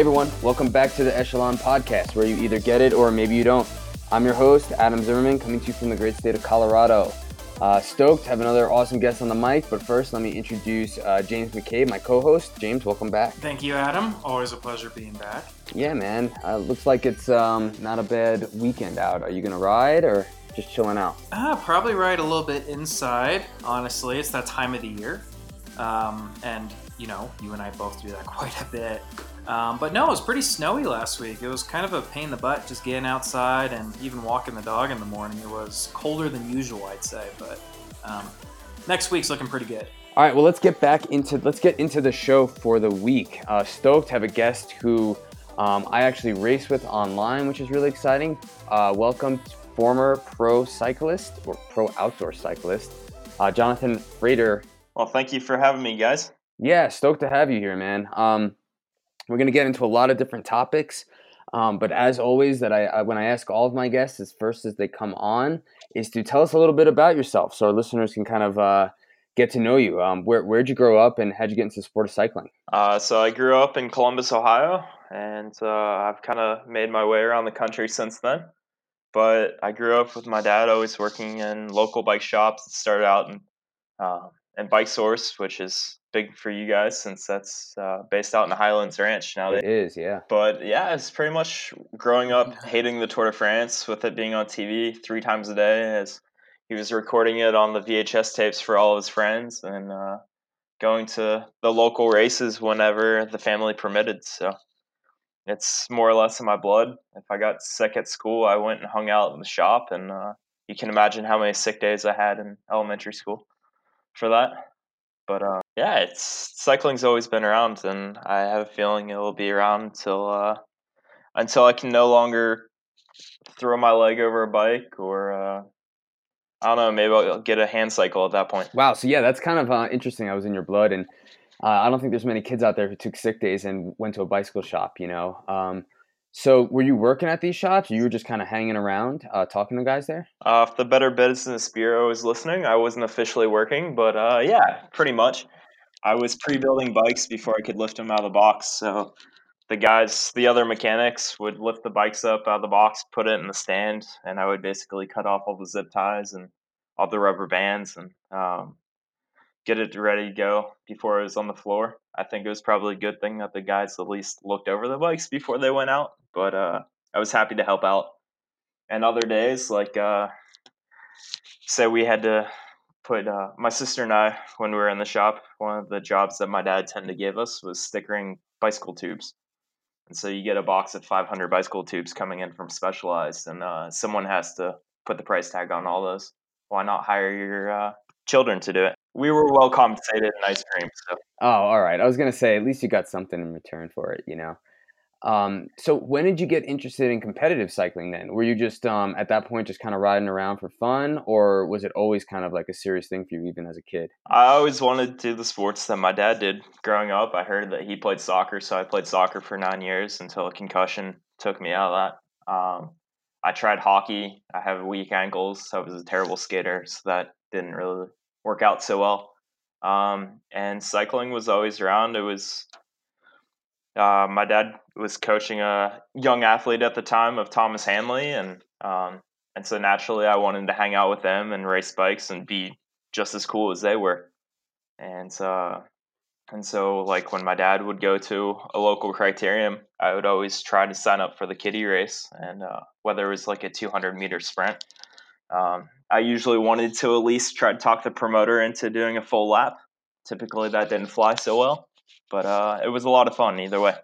Hey everyone, welcome back to the Echelon Podcast, where you either get it or maybe you don't. I'm your host, Adam Zimmerman, coming to you from the great state of Colorado. Uh, stoked to have another awesome guest on the mic, but first let me introduce uh, James McCabe, my co-host. James, welcome back. Thank you, Adam. Always a pleasure being back. Yeah, man. Uh, looks like it's um, not a bad weekend out. Are you gonna ride or just chilling out? Uh, probably ride a little bit inside. Honestly, it's that time of the year, um, and you know, you and I both do that quite a bit. Um, but no, it was pretty snowy last week. It was kind of a pain in the butt just getting outside and even walking the dog in the morning. It was colder than usual, I'd say. But um, next week's looking pretty good. All right, well, let's get back into let's get into the show for the week. Uh, stoked to have a guest who um, I actually race with online, which is really exciting. Uh, welcome, former pro cyclist or pro outdoor cyclist, uh, Johnathan Freter. Well, thank you for having me, guys. Yeah, stoked to have you here, man. Um, we're going to get into a lot of different topics. Um, but as always, that I, I, when I ask all of my guests, as first as they come on, is to tell us a little bit about yourself, so our listeners can kind of uh, get to know you. Um, where where'd you grow up, and how'd you get into the sport of cycling? Uh, so I grew up in Columbus, Ohio, and uh, I've kind of made my way around the country since then. But I grew up with my dad, always working in local bike shops. It started out uh, in Bike Source, which is big for you guys since that's uh, based out in the Highlands Ranch now. It is, yeah. But yeah, it's pretty much growing up hating the Tour de France with it being on TV three times a day as he was recording it on the VHS tapes for all of his friends and uh, going to the local races whenever the family permitted. So it's more or less in my blood. If I got sick at school, I went and hung out in the shop, and uh, you can imagine how many sick days I had in elementary school for that. But uh, yeah, it's cycling's always been around, and I have a feeling it will be around until uh, until I can no longer throw my leg over a bike, or uh, I don't know, maybe I'll get a hand cycle at that point. Wow, so yeah, that's kind of uh, interesting. I was in your blood, and uh, I don't think there's many kids out there who took sick days and went to a bicycle shop. You know, um, so, were you working at these shops? Or you were just kind of hanging around, uh, talking to guys there? Uh, if the Better Business Bureau is listening, I wasn't officially working, but uh, yeah, pretty much. I was pre-building bikes before I could lift them out of the box. So the guys, the other mechanics, would lift the bikes up out of the box, put it in the stand, and I would basically cut off all the zip ties and all the rubber bands and um, get it ready to go before it was on the floor. I think it was probably a good thing that the guys at least looked over the bikes before they went out but uh, I was happy to help out. And other days, like uh, say we had to put uh, my sister and I when we were in the shop. One of the jobs that my dad tended to give us was stickering bicycle tubes. And so you get a box of 500 bicycle tubes coming in from Specialized, and uh, someone has to put the price tag on all those. Why not hire your uh, children to do it? We were well compensated in ice cream. So. Oh, all right. I was gonna say at least you got something in return for it, you know. Um, so when did you get interested in competitive cycling then? Were you just um, at that point just kind of riding around for fun or was it always kind of like a serious thing for you even as a kid? I always wanted to do the sports that my dad did growing up. I heard that he played soccer, so I played soccer for nine years until a concussion took me out of that. Um, I tried hockey. I have weak ankles. So I was a terrible skater, so that didn't really work out so well. Um, and cycling was always around. It was uh, my dad was coaching a young athlete at the time of Thomas Hanley, and um, and so naturally I wanted to hang out with them and race bikes and be just as cool as they were. And uh, and so like when my dad would go to a local criterium, I would always try to sign up for the kiddie race, and uh, whether it was like a 200 meter sprint. Um, I usually wanted to at least try to talk the promoter into doing a full lap. Typically, that didn't fly so well. But uh, it was a lot of fun either way.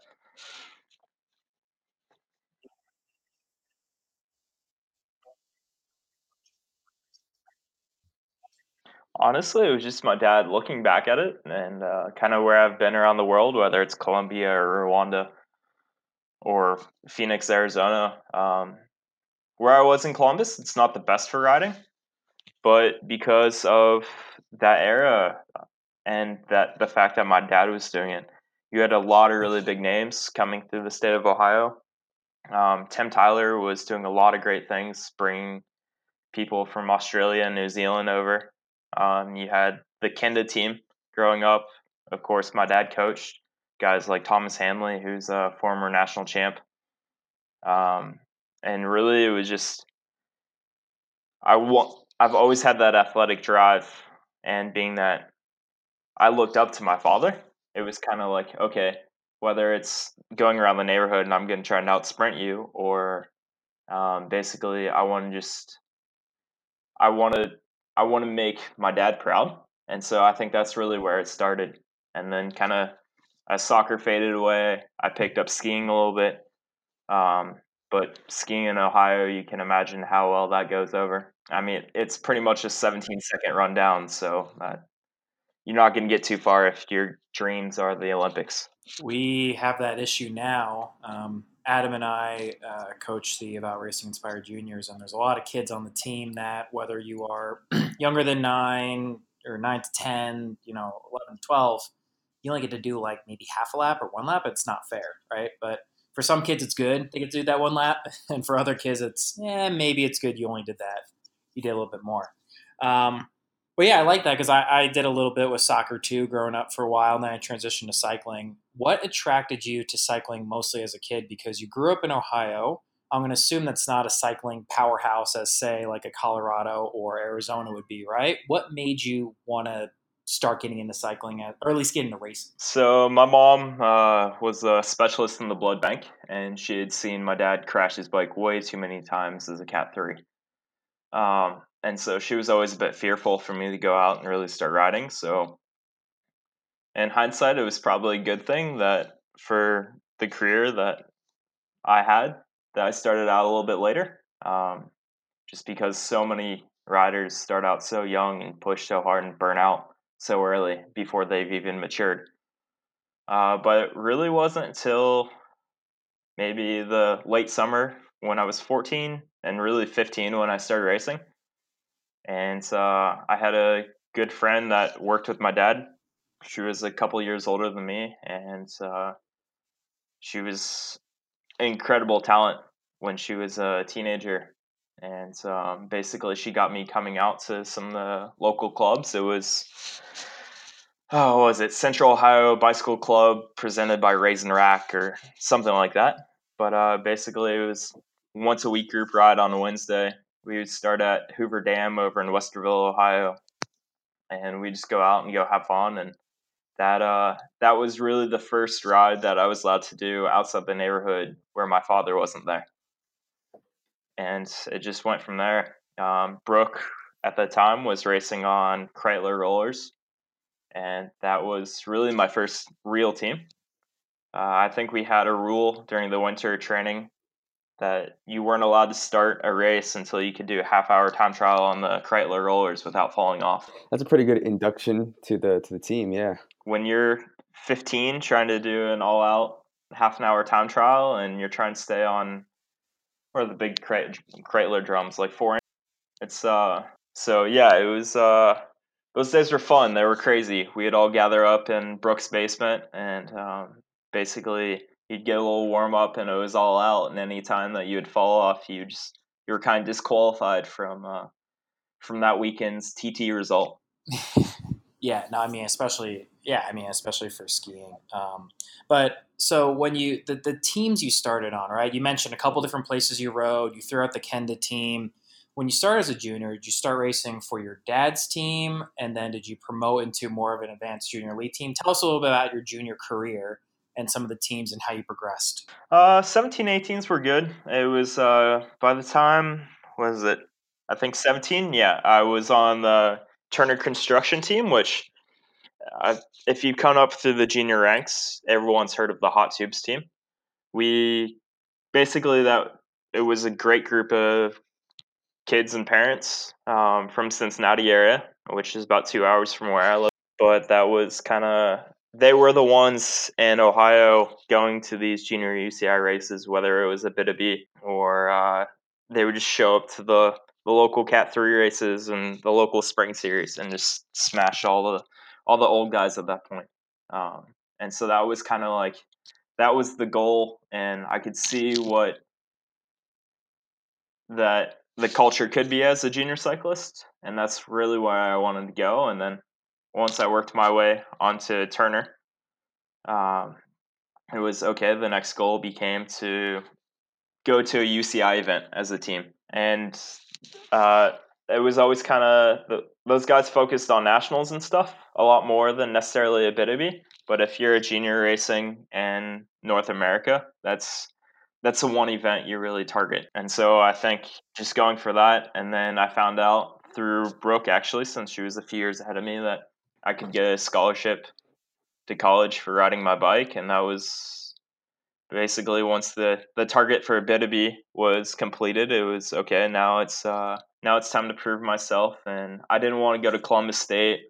Honestly, it was just my dad looking back at it and uh, kind of where I've been around the world, whether it's Colombia or Rwanda or Phoenix, Arizona. Um, where I was in Columbus, it's not the best for riding, but because of that era and that the fact that my dad was doing it, you had a lot of really big names coming through the state of Ohio. Um, Tim Tyler was doing a lot of great things, bringing people from Australia and New Zealand over. Um, you had the Kenda team growing up. Of course, my dad coached. guys like Thomas Hanley, who's a former national champ. Um, and really, it was just I want. I've always had that athletic drive, and being that I looked up to my father, it was kind of like okay, whether it's going around the neighborhood and I'm going to try and out sprint you, or um, basically I want to just I want to I want to make my dad proud, and so I think that's really where it started. And then kind of as soccer faded away, I picked up skiing a little bit. Um, but skiing in Ohio, you can imagine how well that goes over. I mean, it's pretty much a 17 second rundown, so uh, you're not going to get too far if your dreams are the Olympics. We have that issue now. Um, Adam and I uh, coach the About Racing Inspired Juniors, and there's a lot of kids on the team that, whether you are younger than nine or nine to 10, you know, 11, 12, you only get to do like maybe half a lap or one lap. It's not fair, right? But for some kids, it's good. They get to do that one lap. And for other kids, it's, yeah, maybe it's good you only did that. You did a little bit more. Um, well, yeah, I like that because I, I, did a little bit with soccer too, growing up for a while. And then I transitioned to cycling. What attracted you to cycling mostly as a kid? Because you grew up in Ohio. I'm going to assume that's not a cycling powerhouse as, say, like a Colorado or Arizona would be, right? What made you want to start getting into cycling, at, or at least get into racing? So, my mom uh, was a specialist in the blood bank, and she had seen my dad crash his bike way too many times as a Cat 3. Um, and so she was always a bit fearful for me to go out and really start riding. So, in hindsight, it was probably a good thing that for the career that I had, that I started out a little bit later. Um, just because so many riders start out so young and push so hard and burn out so early before they've even matured. Uh, but it really wasn't until maybe the late summer when I was 14 and really 15 when I started racing and uh, I had a good friend that worked with my dad. She was a couple years older than me, and uh, she was incredible talent when she was a teenager. And um, basically, she got me coming out to some of the local clubs. It was, oh, was it Central Ohio Bicycle Club presented by Raisin Rack or something like that. But uh, basically, it was once a week group ride on a Wednesday we would start at Hoover Dam over in Westerville, Ohio, and we just go out and go have fun. And that uh, that was really the first ride that I was allowed to do outside the neighborhood where my father wasn't there. And it just went from there. Um, Brooke at the time was racing on Kreitler rollers, and that was really my first real team. Uh, I think we had a rule during the winter training that you weren't allowed to start a race until you could do a half hour time trial on the Kreitler rollers without falling off. That's a pretty good induction to the to the team, yeah. When you're 15 trying to do an all out half an hour time trial and you're trying to stay on or the big Kreitler drums like 4 it's uh so yeah, it was uh those days were fun. They were crazy. We'd all gather up in Brooks' basement and um, basically you'd get a little warm up and it was all out. And any time that you would fall off, you just you were kind of disqualified from uh, from that weekend's TT result. yeah, no, I mean especially yeah, I mean especially for skiing. Um, but so when you the, the teams you started on, right? You mentioned a couple different places you rode. You threw out the Kenda team. When you started as a junior, did you start racing for your dad's team, and then did you promote into more of an advanced junior elite team? Tell us a little bit about your junior career and some of the teams and how you progressed? Uh, 17, 18s were good. It was uh, by the time was it? I think 17. Yeah, I was on the Turner construction team, which uh, if you come up through the junior ranks, everyone's heard of the Hot Tubes team. We basically that it was a great group of kids and parents um, from Cincinnati area, which is about two hours from where I live. But that was kind of they were the ones in Ohio going to these junior UCI races, whether it was Abitibi or uh, they would just show up to the, the local Cat Three races and the local Spring Series and just smash all the all the old guys at that point. Um, and so that was kind of like that was the goal, and I could see what that the culture could be as a junior cyclist, and that's really why I wanted to go. And then once I worked my way onto Turner, um, it was okay. The next goal became to go to a UCI event as a team, and uh, it was always kind of those guys focused on nationals and stuff a lot more than necessarily Abitibi. But if you're a junior racing in North America, that's that's the one event you really target. And so I think just going for that, and then I found out through Brooke actually, since she was a few years ahead of me, that I could get a scholarship to college for riding my bike, and that was basically once the the target for Abitibi was completed, it was okay. Now it's uh, now it's time to prove myself, and I didn't want to go to Columbus State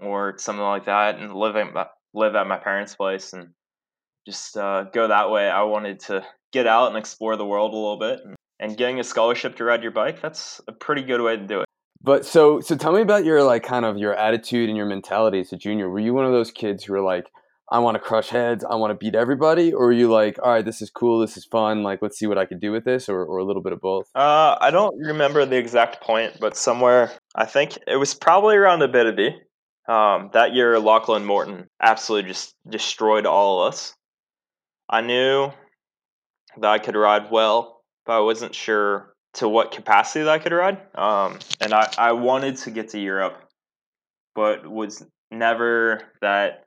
or something like that and live at my, live at my parents' place and just uh, go that way. I wanted to get out and explore the world a little bit, and, and getting a scholarship to ride your bike that's a pretty good way to do it. But so so tell me about your like kind of your attitude and your mentality as a junior. Were you one of those kids who were like, I want to crush heads, I want to beat everybody, or were you like, all right, this is cool, this is fun, like let's see what I can do with this, or or a little bit of both? Uh, I don't remember the exact point, but somewhere I think it was probably around Abitibi. Um, that year, Lachlan Morton absolutely just destroyed all of us. I knew that I could ride well, but I wasn't sure to what capacity that I could ride. Um, and I, I wanted to get to Europe, but was never that.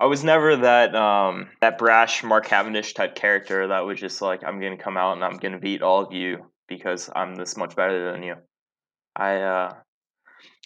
I was never that um, that brash Mark Cavendish type character that was just like I'm gonna come out and I'm gonna beat all of you because I'm this much better than you. I uh,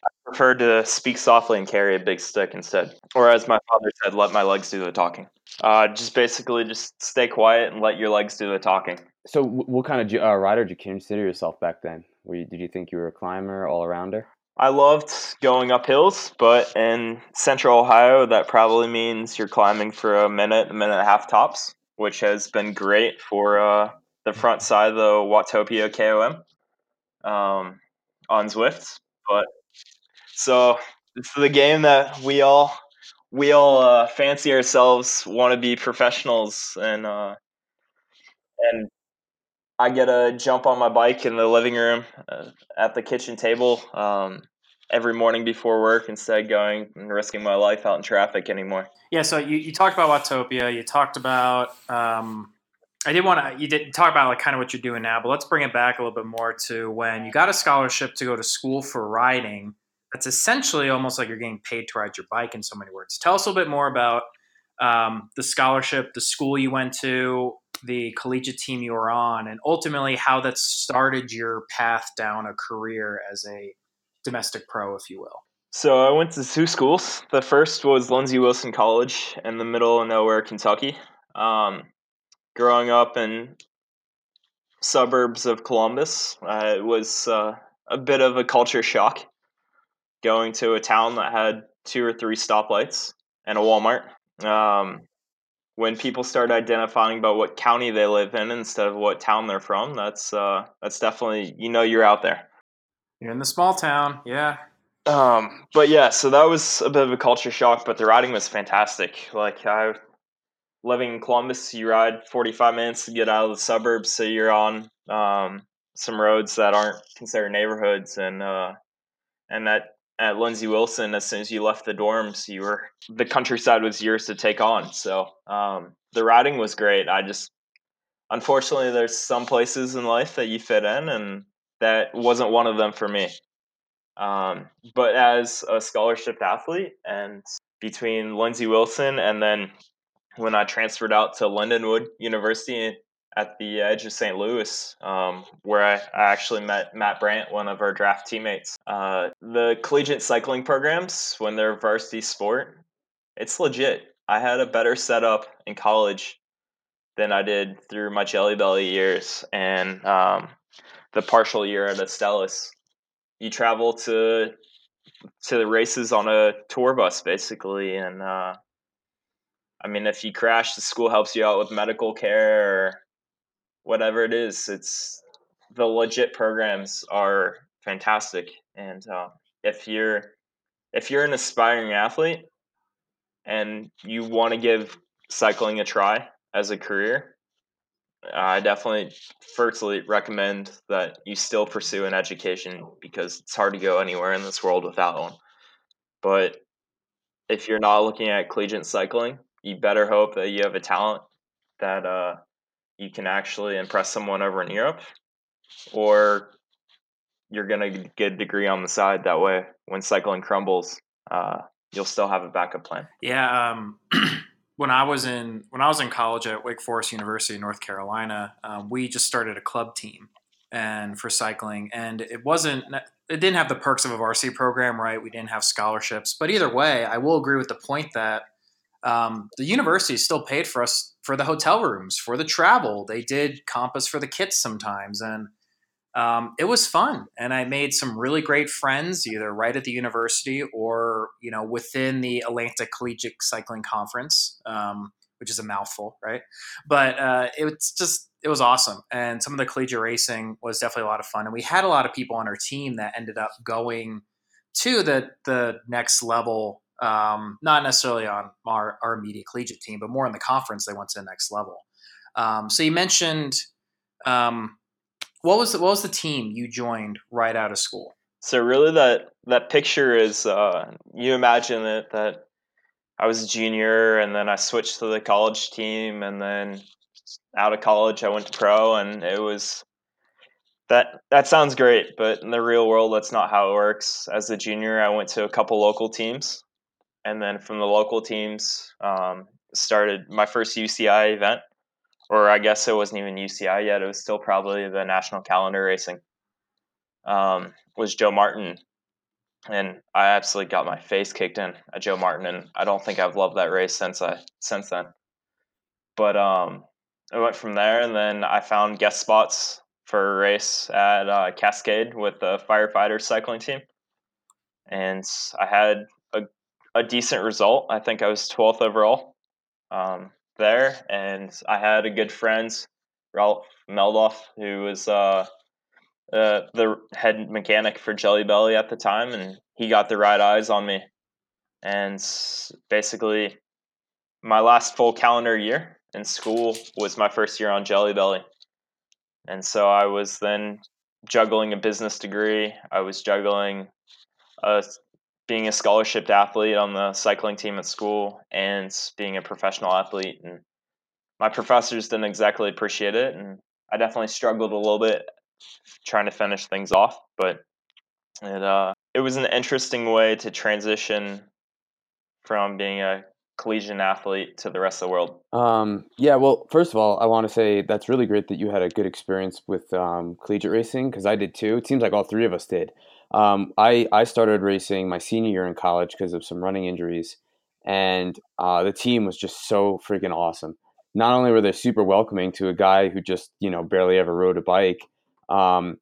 I preferred to speak softly and carry a big stick instead, or as my father said, let my legs do the talking. Uh, just basically just stay quiet and let your legs do the talking. So, what kind of uh, rider did you consider yourself back then? Were you, did you think you were a climber, all arounder? I loved going up hills, but in central Ohio, that probably means you're climbing for a minute, a minute and a half tops, which has been great for uh, the front side of the Watopia KOM um, on Zwift. But so it's the game that we all we all uh, fancy ourselves want to be professionals and uh, and I get to jump on my bike in the living room uh, at the kitchen table um, every morning before work instead of going and risking my life out in traffic anymore. Yeah, so you, you talked about Watopia. You talked about um, I did want to you did talk about like kind of what you're doing now, but let's bring it back a little bit more to when you got a scholarship to go to school for riding. That's essentially almost like you're getting paid to ride your bike in so many words. Tell us a little bit more about um, the scholarship, the school you went to, the collegiate team you were on, and ultimately how that started your path down a career as a domestic pro, if you will. So I went to two schools. The first was Lindsey Wilson College in the middle of nowhere, Kentucky. Um, growing up in suburbs of Columbus, uh, it was uh, a bit of a culture shock going to a town that had two or three stoplights and a Walmart. Um, when people start identifying about what county they live in instead of what town they're from, that's uh, that's definitely you know you're out there. You're in the small town, yeah. Um, but yeah, so that was a bit of a culture shock, but the riding was fantastic. Like I living in Columbus, you ride 45 minutes to get out of the suburbs, so you're on um, some roads that aren't considered neighborhoods, and uh, and that at Lindsey Wilson, as soon as you left the dorms, you were the countryside was yours to take on. So um, the riding was great. I just unfortunately there's some places in life that you fit in, and that wasn't one of them for me. Um, but as a scholarship athlete, and between Lindsey Wilson and then when I transferred out to Lindenwood University at the edge of St. Louis, um, where I, I, actually met Matt Brandt, one of our draft teammates. Uh, the collegiate cycling programs, when they're varsity sport, it's legit. I had a better setup in college than I did through my Jelly Belly years and um, the partial year at Astellas. You travel to to the races on a tour bus, basically, and uh, I mean, if you crash, the school helps you out with medical care whatever it is, it's the legit programs are fantastic. And uh, if you're if you're an aspiring athlete and you want to give cycling a try as a career, I definitely firstly recommend that you still pursue an education because it's hard to go anywhere in this world without one. But if you're not looking at collegiate cycling, you better hope that you have a talent that uh, you can actually impress someone over in Europe, or you're gonna get a degree on the side. That way, when cycling crumbles, uh, you'll still have a backup plan. Yeah. Um, when I was in when I was in college at Wake Forest University in North Carolina, um, we just started a club team and for cycling, and it wasn't it didn't have the perks of a varsity program, right? We didn't have scholarships, but either way, I will agree with the point that um, the university still paid for us for the hotel rooms, for the travel. They did compass for the kits sometimes, and um, it was fun. And I made some really great friends, either right at the university or you know within the Atlantic Collegiate Cycling Conference, um, which is a mouthful, right? But uh, it's just it was awesome, and some of the collegiate racing was definitely a lot of fun. And we had a lot of people on our team that ended up going to the the next level um, not necessarily on our, our immediate collegiate team, but more in the conference. They went to the next level. Um, so you mentioned um, what was the, what was the team you joined right out of school? So really, that that picture is uh, you imagine it that I was a junior, and then I switched to the college team, and then out of college I went to pro, and it was that that sounds great, but in the real world, that's not how it works. As a junior, I went to a couple local teams, and then from the local teams, um, started my first UCI event, or I guess it wasn't even UCI yet. It was still probably the National Calendar Racing. Um, was Joe Martin, and I absolutely got my face kicked in at Joe Martin, and I don't think I've loved that race since I since then. But um, I went from there, and then I found guest spots for a race at uh, Cascade with the firefighter cycling team, and I had a decent result. I think I was 12th overall um, there, and I had a good friend, Ralph Meldoff, who was uh, uh, the head mechanic for Jelly Belly at the time, and he got the right eyes on me. And basically, my last full calendar year in school was my first year on Jelly Belly. And so I was then juggling a business degree. I was juggling a being a scholarship athlete on the cycling team at school and being a professional athlete and my professors didn't exactly appreciate it and i definitely struggled a little bit trying to finish things off but it uh it was an interesting way to transition from being a collegiate athlete to the rest of the world. Um, yeah well first of all i want to say that's really great that you had a good experience with um, collegiate racing because i did too. It seems like all three of us did um, I I started racing my senior year in college because of some running injuries, and uh, the team was just so freaking awesome. Not only were they super welcoming to a guy who just you know barely ever rode a bike, um,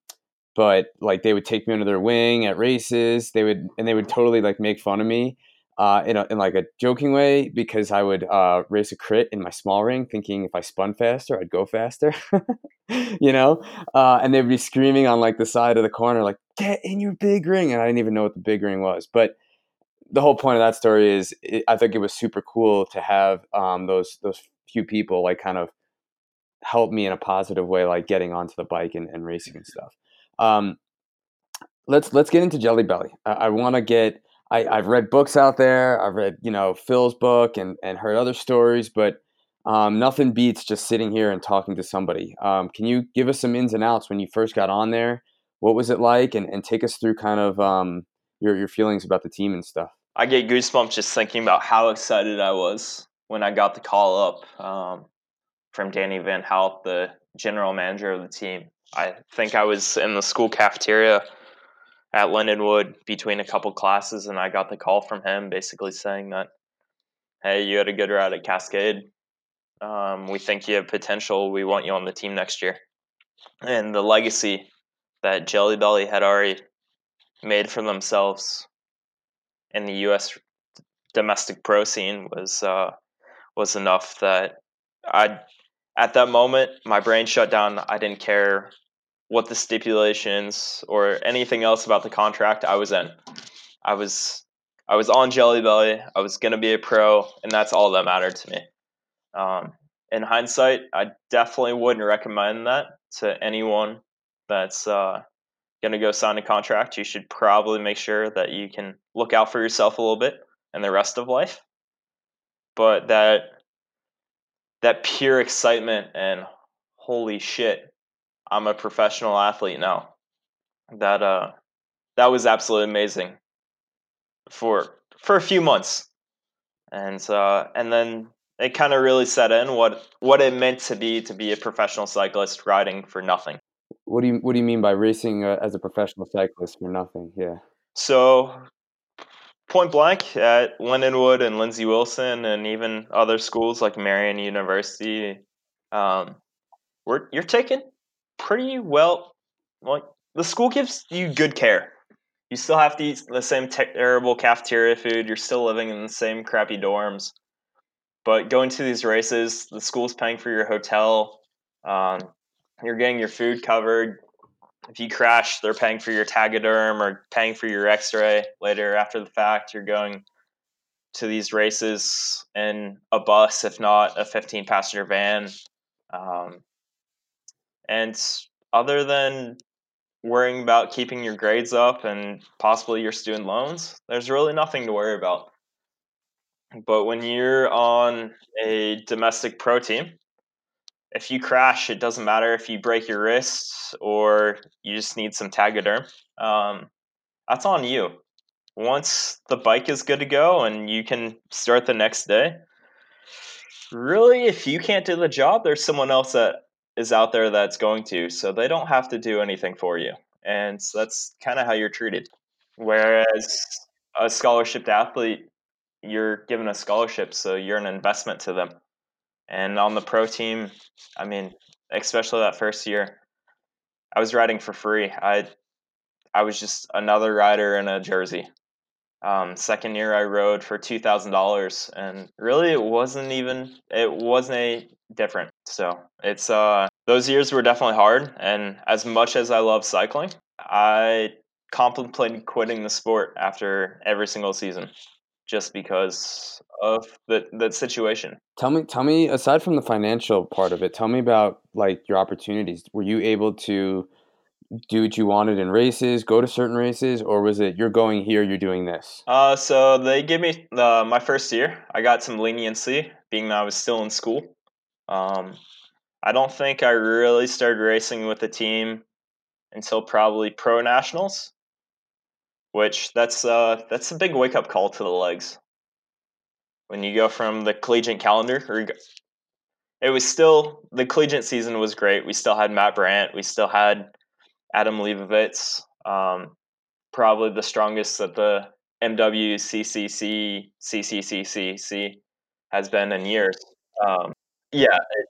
but like they would take me under their wing at races. They would and they would totally like make fun of me uh, in, a, in like a joking way because I would uh, race a crit in my small ring, thinking if I spun faster, I'd go faster. you know, uh, and they'd be screaming on like the side of the corner, like "Get in your big ring!" And I didn't even know what the big ring was. But the whole point of that story is, it, I think it was super cool to have um, those those few people like kind of help me in a positive way, like getting onto the bike and, and racing and stuff. Um, let's let's get into Jelly Belly. I, I want to get I, I've read books out there. I've read, you know, Phil's book and, and heard other stories, but um, nothing beats just sitting here and talking to somebody. Um, can you give us some ins and outs when you first got on there? What was it like? And, and take us through kind of um, your, your feelings about the team and stuff. I get goosebumps just thinking about how excited I was when I got the call up um, from Danny Van Haute, the general manager of the team. I think I was in the school cafeteria at Lindenwood between a couple classes, and I got the call from him basically saying that, hey, you had a good ride at Cascade. Um, we think you have potential. We want you on the team next year. And the legacy that Jelly Belly had already made for themselves in the U.S. domestic pro scene was uh, was enough that I, at that moment, my brain shut down. I didn't care what the stipulations or anything else about the contract I was in. I was I was on Jelly Belly. I was gonna be a pro, and that's all that mattered to me. Um, in hindsight, I definitely wouldn't recommend that to anyone that's uh, gonna go sign a contract. You should probably make sure that you can look out for yourself a little bit and the rest of life. But that that pure excitement and holy shit, I'm a professional athlete now. That uh that was absolutely amazing for for a few months. And uh and then it kind of really set in what what it meant to be to be a professional cyclist riding for nothing. What do you What do you mean by racing uh, as a professional cyclist for nothing? Yeah. So, point blank at Lindenwood and Lindsey Wilson, and even other schools like Marian University, um, we're, you're taken pretty well. Like the school gives you good care. You still have to eat the same terrible cafeteria food. You're still living in the same crappy dorms. But going to these races, the school's paying for your hotel. Um, you're getting your food covered. If you crash, they're paying for your Tegaderm or paying for your X-ray later after the fact. You're going to these races in a bus, if not a 15 passenger van. Um, and other than worrying about keeping your grades up and possibly your student loans, there's really nothing to worry about. But when you're on a domestic pro team, if you crash, it doesn't matter if you break your wrist or you just need some Tegaderm. Um, that's on you. Once the bike is good to go and you can start the next day, really, if you can't do the job, there's someone else that is out there that's going to. So they don't have to do anything for you. And so that's kind of how you're treated. Whereas a scholarship athlete, you're given a scholarship, so you're an investment to them. And on the pro team, I mean, especially that first year, I was riding for free. I I was just another rider in a jersey. Um, second year, I rode for two thousand dollars, and really, it wasn't even it wasn't a different. So it's uh those years were definitely hard, and as much as I love cycling, I contemplated quitting the sport after every single season just because of the the situation. Tell me, tell me. Aside from the financial part of it, tell me about like your opportunities. Were you able to do what you wanted in races, go to certain races, or was it you're going here, you're doing this? Uh, so they gave me uh, my first year. I got some leniency, being that I was still in school. Um, I don't think I really started racing with the team until probably pro nationals which that's uh, that's a big wake up call to the legs. When you go from the collegiate calendar, it was still the collegiate season was great. We still had Matt Brandt, we still had Adam Leibovitz, um, probably the strongest that the MWCCC CCCCC has been in years. Um, yeah, it,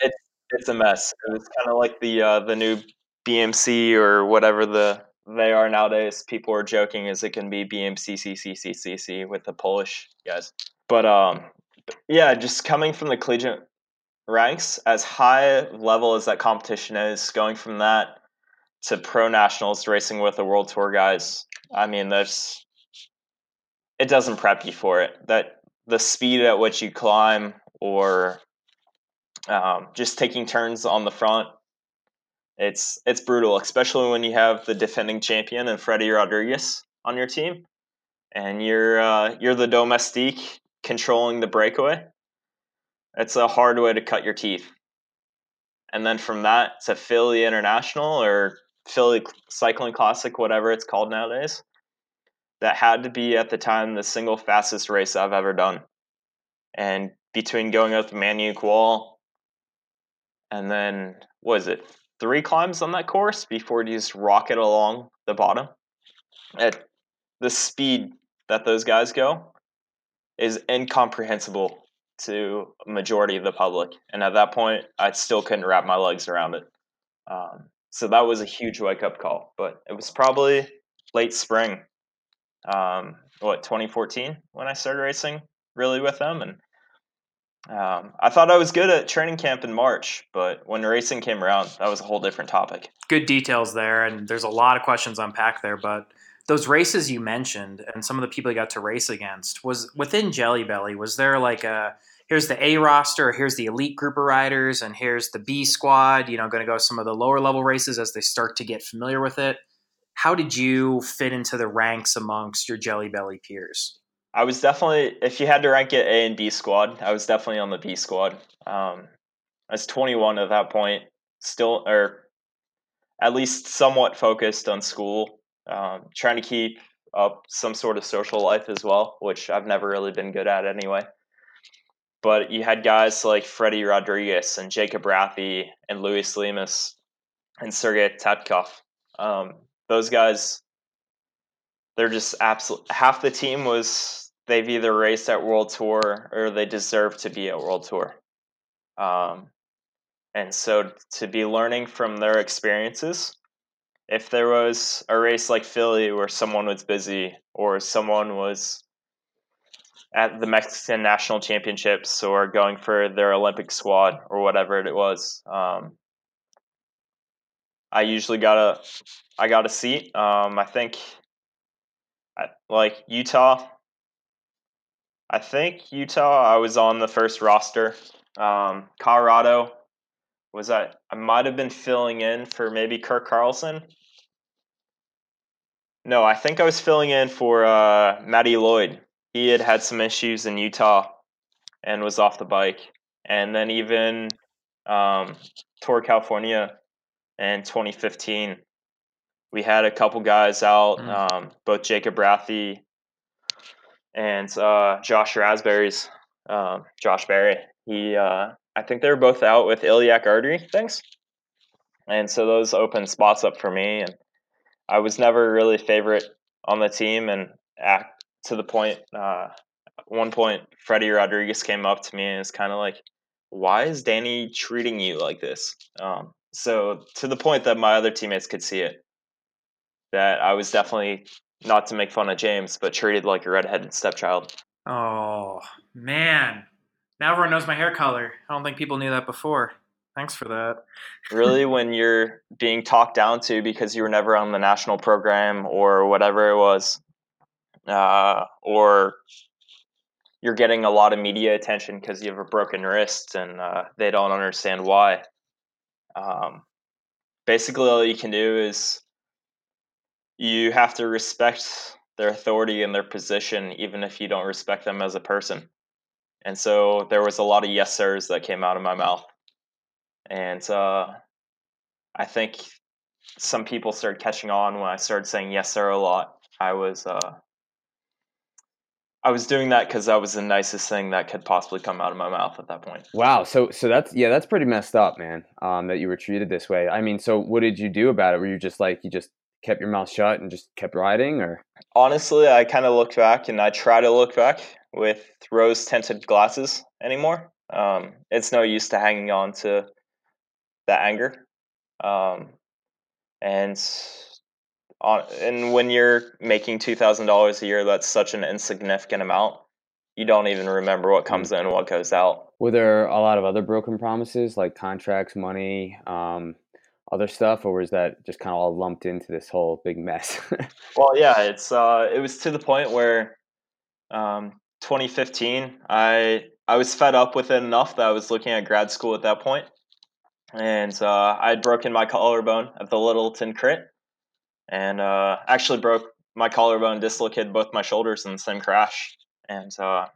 it's it's a mess. It was kind of like the uh, the new BMC or whatever the they are nowadays. People are joking as it can be BMCCCCCC with the Polish guys. But um, yeah, just coming from the collegiate ranks, as high level as that competition is, going from that to pro nationals racing with the world tour guys. I mean, there's it doesn't prep you for it. That the speed at which you climb, or um, just taking turns on the front it's it's brutal, especially when you have the defending champion and Freddie Rodriguez on your team, and you're uh, you're the domestique controlling the breakaway. It's a hard way to cut your teeth. And then from that to Philly International or Philly Cycling Classic, whatever it's called nowadays, that had to be at the time the single fastest race I've ever done. And between going up the Manayunk Wall and then was it three climbs on that course before you just rocket along the bottom. At the speed that those guys go is incomprehensible to a majority of the public. And at that point, I still couldn't wrap my legs around it. Um, so that was a huge wake up call. But it was probably late spring, um, what 2014 when I started racing really with them, and um, I thought I was good at training camp in March, but when racing came around, that was a whole different topic. Good details there, and there's a lot of questions unpacked there. But those races you mentioned, and some of the people you got to race against, was within Jelly Belly. Was there like a here's the A roster, here's the elite group of riders, and here's the B squad? You know, going to go some of the lower level races as they start to get familiar with it. How did you fit into the ranks amongst your Jelly Belly peers? I was definitely, if you had to rank it A and B squad, I was definitely on the B squad. Um, I was 21 at that point, still, or at least somewhat focused on school, um, trying to keep up some sort of social life as well, which I've never really been good at anyway. But you had guys like Freddie Rodriguez and Jacob Rathie and Luis Lemus and Sergei Tatkov. Um, those guys, they're just absolute. Half the team was they've either raced at World Tour or they deserve to be at World Tour. Um, and so to be learning from their experiences, if there was a race like Philly where someone was busy or someone was at the Mexican national championships or going for their Olympic squad or whatever it was, um, I usually got a I got a seat. Um, I think like Utah. I think Utah. I was on the first roster. Um, Colorado was that I might have been filling in for maybe Kirk Carlsen. No, I think I was filling in for uh, Lloyd. He had had some issues in Utah and was off the bike, and then even um, Tour California in 2015. We had a couple guys out, mm. um, both Jacob Rathie and uh, Josh Raspberries, um, Josh Berry. He, uh, I think they were both out with iliac artery things, and so those opened spots up for me. And I was never really favorite on the team, and act to the point. Uh, one point, Freddie Rodriguez came up to me and was kind of like, "Why is Danny treating you like this?" Um, so to the point that my other teammates could see it, that I was definitely not to make fun of James, but treated like a redheaded stepchild. Oh man, now everyone knows my hair color. I don't think people knew that before. Thanks for that. really, when you're being talked down to because you were never on the national program or whatever it was, uh, or you're getting a lot of media attention because you have a broken wrist and uh, they don't understand why. Um, basically, all you can do is you have to respect their authority and their position, even if you don't respect them as a person. And so there was a lot of yes sirs that came out of my mouth, and uh, I think some people started catching on when I started saying yes sir a lot. I was uh, I was doing that because that was the nicest thing that could possibly come out of my mouth at that point. Wow. So so that's yeah, that's pretty messed up, man. Um, that you were treated this way. I mean, so what did you do about it? Were you just like you just kept your mouth shut and just kept riding, or? Honestly, I kind of look back and I try to look back with rose tinted glasses anymore. Um, it's no use to hanging on to that anger. Um, and and when you're making two thousand dollars a year, that's such an insignificant amount. You don't even remember what mm. comes in, what goes out. Were there a lot of other broken promises, like contracts, money, um, other stuff, or was that just kind of all lumped into this whole big mess? well, yeah, it's uh, it was to the point where, um, 2015, I I was fed up with it enough that I was looking at grad school at that point, and uh, I had broken my collarbone at the Littleton Crit, and uh, actually broke my collarbone, dislocated both my shoulders in the same crash. And uh,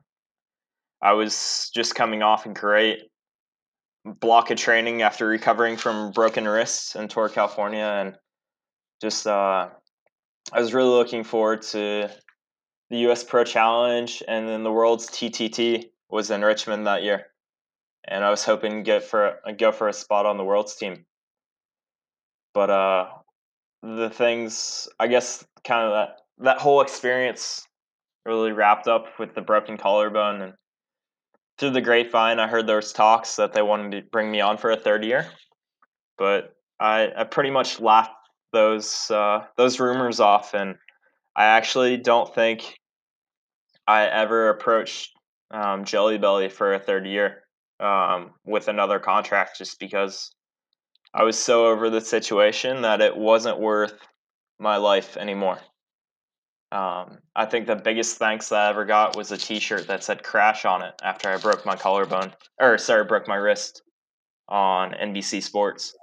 I was just coming off a great block of training after recovering from broken wrists in Tour California, and just uh, I was really looking forward to the U.S. Pro Challenge, and then the World's TTT was in Richmond that year, and I was hoping to get for go for a spot on the World's team. But uh, the things I guess kind of that that whole experience really wrapped up with the broken collarbone and through the grapevine I heard was talks that they wanted to bring me on for a third year. But I, I pretty much laughed those uh, those rumors off and I actually don't think I ever approached um, Jelly Belly for a third year um, with another contract just because I was so over the situation that it wasn't worth my life anymore. Um, I think the biggest thanks that I ever got was a T-shirt that said "Crash" on it after I broke my collarbone, or sorry, broke my wrist on NBC Sports.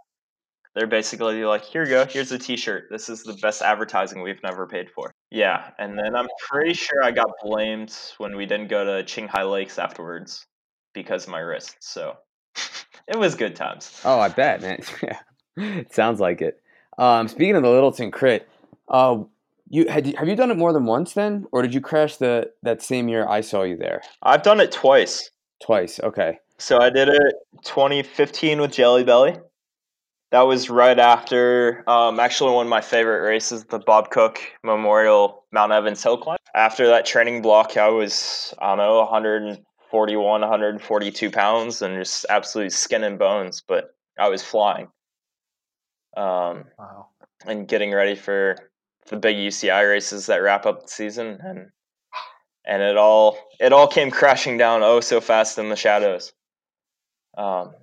They're basically like, "Here you go. Here's a T-shirt. This is the best advertising we've never paid for." Yeah, and then I'm pretty sure I got blamed when we didn't go to Qinghai Lakes afterwards because of my wrist. So it was good times. Oh, I bet, man. yeah, it sounds like it. Um, speaking of the Littleton crit, uh, you had have you done it more than once then, or did you crash the that same year I saw you there? I've done it twice. Twice. Okay. So I did it 2015 with Jelly Belly. That was right after um, actually one of my favorite races, the Bob Cook Memorial Mount Evans Hill Climb. After that training block, I was I don't know 141, 142 pounds, and just absolutely skin and bones. But I was flying. Um, Wow. and getting ready for the big UCI races that wrap up the season and and it all it all came crashing down oh so fast in the shadows. Um,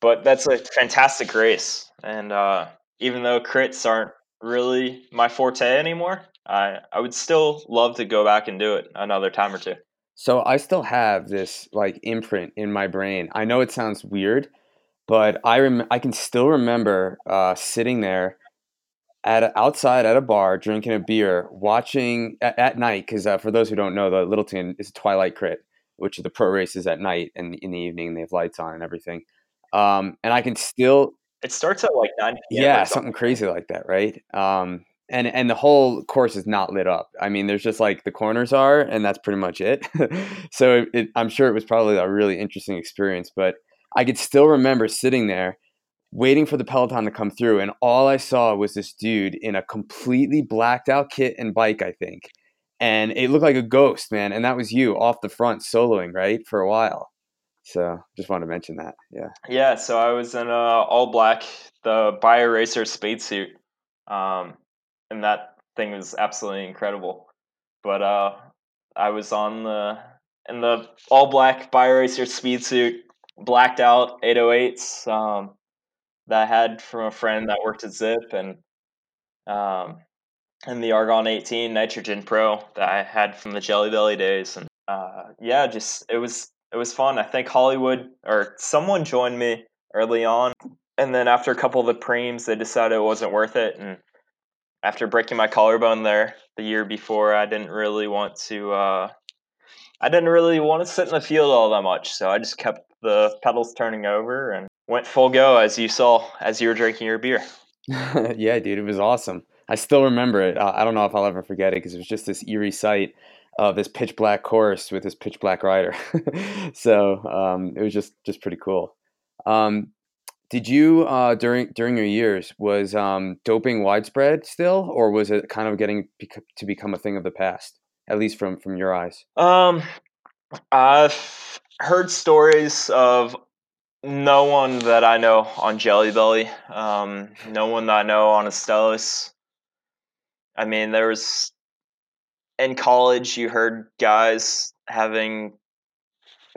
but that's a fantastic race, and uh, even though crits aren't really my forte anymore, I I would still love to go back and do it another time or two. So I still have this like imprint in my brain. I know it sounds weird, but I rem- I can still remember uh, sitting there at a, outside at a bar drinking a beer, watching at, at night. Because uh, for those who don't know, the Littleton is a twilight crit, which are the pro races at night and in the evening they have lights on and everything. Um, and I can still It starts at like nine yeah, something crazy like that, right? Um, and and the whole course is not lit up. I mean, there's just like the corners are, and that's pretty much it. so it, it, I'm sure it was probably a really interesting experience. But I could still remember sitting there, waiting for the peloton to come through, and all I saw was this dude in a completely blacked out kit and bike, I think, and it looked like a ghost, man. And that was you off the front soloing, right, for a while. So just wanted to mention that. Yeah. Yeah, so I was in uh, all black, the Bio Racer speed suit, um, and that thing was absolutely incredible. But uh, I was on the in the all black Bio Racer speed suit, blacked out 808s um, that I had from a friend that worked at Zipp, and um, and the Argon 18 Nitrogen Pro that I had from the Jelly Belly days, and uh, yeah, just it was it was fun. I think Hollywood or someone joined me early on, and then after a couple of the primes, they decided it wasn't worth it. And after breaking my collarbone there the year before, I didn't really want to. Uh, I didn't really want to sit in the field all that much, so I just kept the pedals turning over and went full go as you saw as you were drinking your beer. yeah, dude, it was awesome. I still remember it. I don't know if I'll ever forget it because it was just this eerie sight of this pitch black course with this pitch black rider. so um, it was just just pretty cool. Um, did you uh, during during your years was um, doping widespread still, or was it kind of getting to become a thing of the past? At least from from your eyes. Um, I've heard stories of no one that I know on Jelly Belly. Um, no one that I know on Astellas. I mean, there was in college. You heard guys having.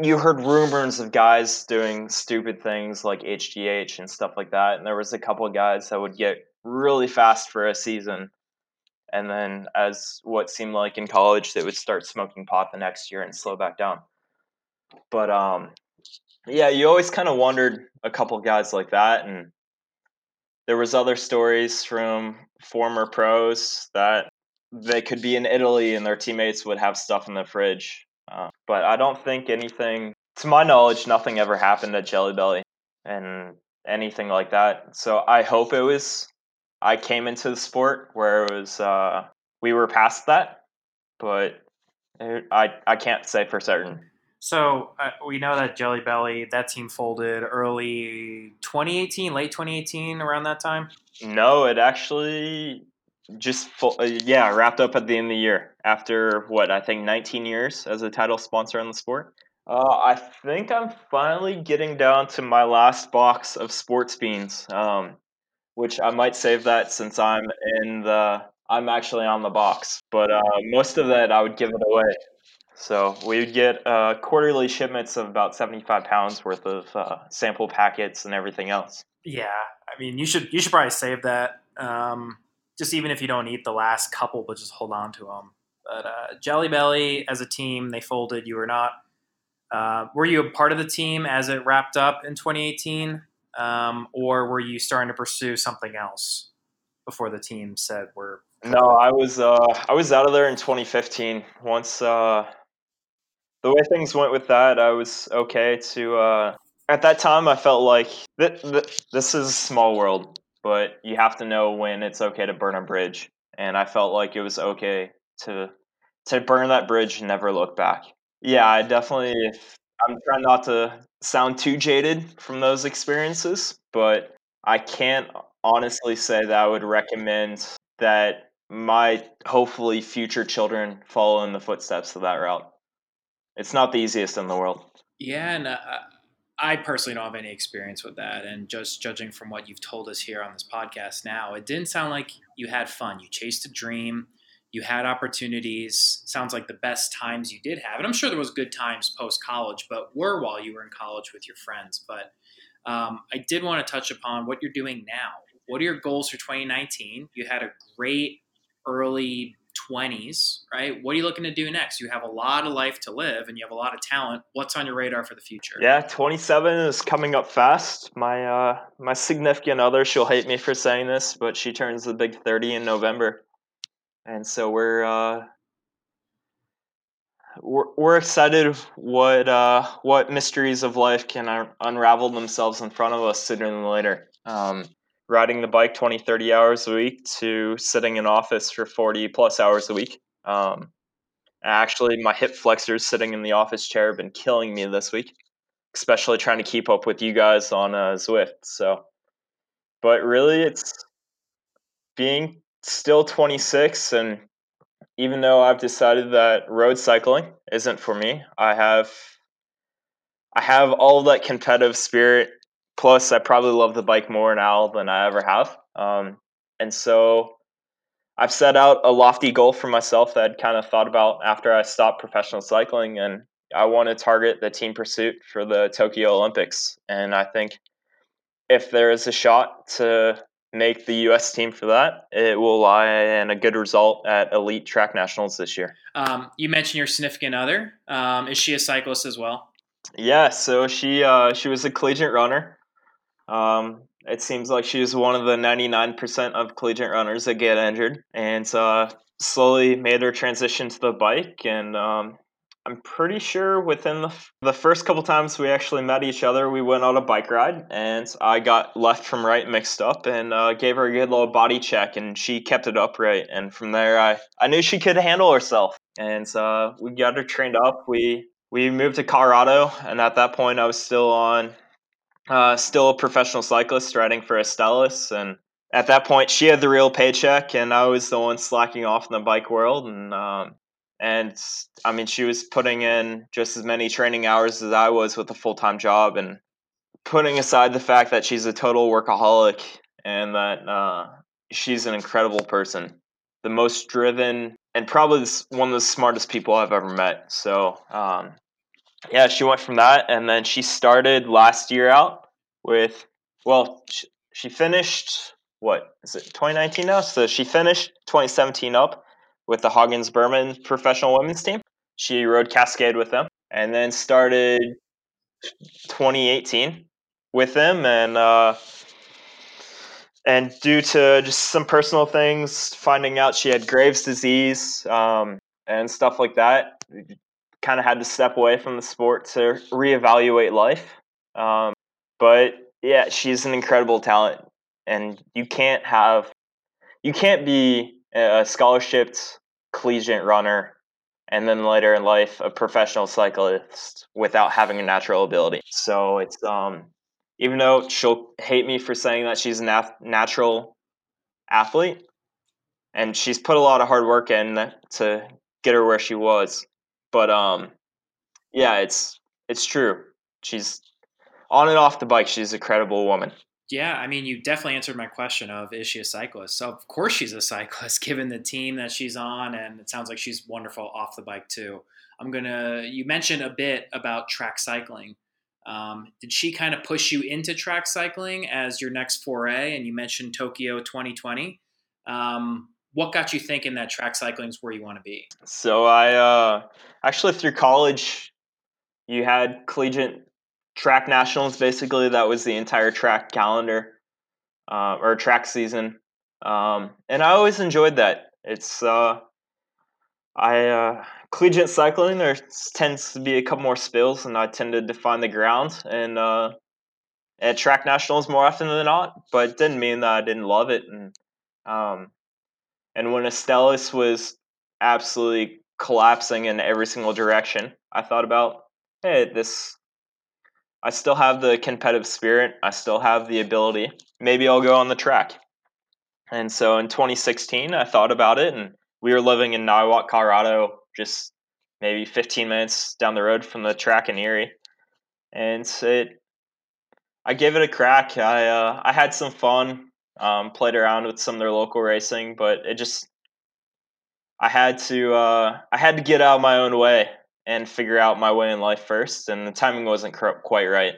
You heard rumors of guys doing stupid things like HGH and stuff like that, and there was a couple of guys that would get really fast for a season, and then as what seemed like in college, they would start smoking pot the next year and slow back down. But um, yeah, you always kind of wondered a couple guys like that, and there was other stories from former pros that they could be in Italy and their teammates would have stuff in the fridge. Uh, but I don't think anything, to my knowledge, nothing ever happened at Jelly Belly and anything like that. So I hope it was. I came into the sport where it was uh, we were past that, but it, I I can't say for certain. So uh, we know that Jelly Belly, that team folded early 2018, late 2018, around that time. No, it actually just full, uh, yeah wrapped up at the end of the year after what I think 19 years as a title sponsor on the sport. Uh, I think I'm finally getting down to my last box of sports beans, um, which I might save that since I'm in the I'm actually on the box. But uh, most of that I would give it away. So we would get uh, quarterly shipments of about 75 pounds worth of uh, sample packets and everything else. Yeah, I mean, you should you should probably save that. Um, just even if you don't eat the last couple, but just hold on to them. But uh, Jelly Belly, as a team, they folded. You were not. Uh, were you a part of the team as it wrapped up in 2018, um, or were you starting to pursue something else before the team said we're No, I was uh, I was out of there in 2015. Once uh, the way things went with that, I was okay to. Uh, at that time, I felt like th- th- this is a small world, but you have to know when it's okay to burn a bridge, and I felt like it was okay to to burn that bridge and never look back. Yeah, I definitely. I'm trying not to sound too jaded from those experiences, but I can't honestly say that I would recommend that my hopefully future children follow in the footsteps of that route. It's not the easiest in the world. Yeah, and uh, I personally don't have any experience with that. And just judging from what you've told us here on this podcast now, it didn't sound like you had fun. You chased a dream. You had opportunities. Sounds like the best times you did have. And I'm sure there was good times post college, but were while you were in college with your friends. But um, I did want to touch upon what you're doing now. What are your goals for 2019? You had a great early 20s, right? What are you looking to do next? You have a lot of life to live and you have a lot of talent. What's on your radar for the future? Yeah, 27 is coming up fast. My uh my significant other, she'll hate me for saying this, but she turns the big 30 in November. And so we're uh we're, we're excited what uh what mysteries of life can un- unravel themselves in front of us sooner than later. Um riding the bike 20, 30 hours a week to sitting in office for 40 plus hours a week. Um, actually, my hip flexors sitting in the office chair have been killing me this week, especially trying to keep up with you guys on uh, Zwift. So, but really, it's being still 26 and even though I've decided that road cycling isn't for me, I have I have all that competitive spirit Plus, I probably love the bike more now than I ever have. Um, and so I've set out a lofty goal for myself that I'd kind of thought about after I stopped professional cycling. And I want to target the team pursuit for the Tokyo Olympics. And I think if there is a shot to make the U.S. team for that, it will lie in a good result at Elite Track Nationals this year. Um, you mentioned your significant other. Um, is she a cyclist as well? Yeah, so she uh, she was a collegiate runner. Um, it seems like she's one of the 99% of collegiate runners that get injured and uh, slowly made her transition to the bike. And um, I'm pretty sure within the, the first couple times we actually met each other, we went on a bike ride and I got left from right mixed up and uh, gave her a good little body check and she kept it upright. And from there, I, I knew she could handle herself. And uh, we got her trained up. We we moved to Colorado, and at that point, I was still on uh, still a professional cyclist riding for Astellas. And at that point, she had the real paycheck, and I was the one slacking off in the bike world. And um, and I mean, she was putting in just as many training hours as I was with a full time job. And putting aside the fact that she's a total workaholic and that uh, she's an incredible person, the most driven, and probably one of the smartest people I've ever met. So um, yeah, she went from that, and then she started last year out with, well, she, she finished what is it 2019 now? So she finished 2017 up with the Hagens Berman professional women's team. She rode Cascade with them, and then started 2018 with them, and uh, and due to just some personal things, finding out she had Graves' disease um, and stuff like that, kind of had to step away from the sport to reevaluate life. Um, but yeah, she's an incredible talent, and you can't have, you can't be a scholarshiped collegiate runner and then later in life a professional cyclist without having a natural ability. So it's um even though she'll hate me for saying that she's a natural athlete and she's put a lot of hard work in to get her where she was but um, yeah, it's it's true. She's on and off the bike. She's a credible woman. Yeah, I mean, you definitely answered my question of is she a cyclist? So of course she's a cyclist, given the team that she's on, and it sounds like she's wonderful off the bike too. I'm gonna. You mentioned a bit about track cycling. Um, did she kind of push you into track cycling as your next foray? And you mentioned Tokyo 2020. Um, what got you thinking that track cycling is where you want to be? So I uh, actually through college, you had collegiate track nationals. Basically, that was the entire track calendar uh, or track season. um, and I always enjoyed that. It's uh, I uh, collegiate cycling. There tends to be a couple more spills, and I tend to define the ground and uh, at track nationals more often than not. But it didn't mean that I didn't love it. And um, and when Astellas was absolutely collapsing in every single direction, I thought about, hey, this. I still have the competitive spirit. I still have the ability. Maybe I'll go on the track. And so in 2016, I thought about it, and we were living in Niwot, Colorado, just maybe 15 minutes down the road from the track in Erie. And it, I gave it a crack. I uh, I had some fun, um, played around with some of their local racing, but it just I had to uh, I had to get out my own way and figure out my way in life first, and the timing wasn't quite right.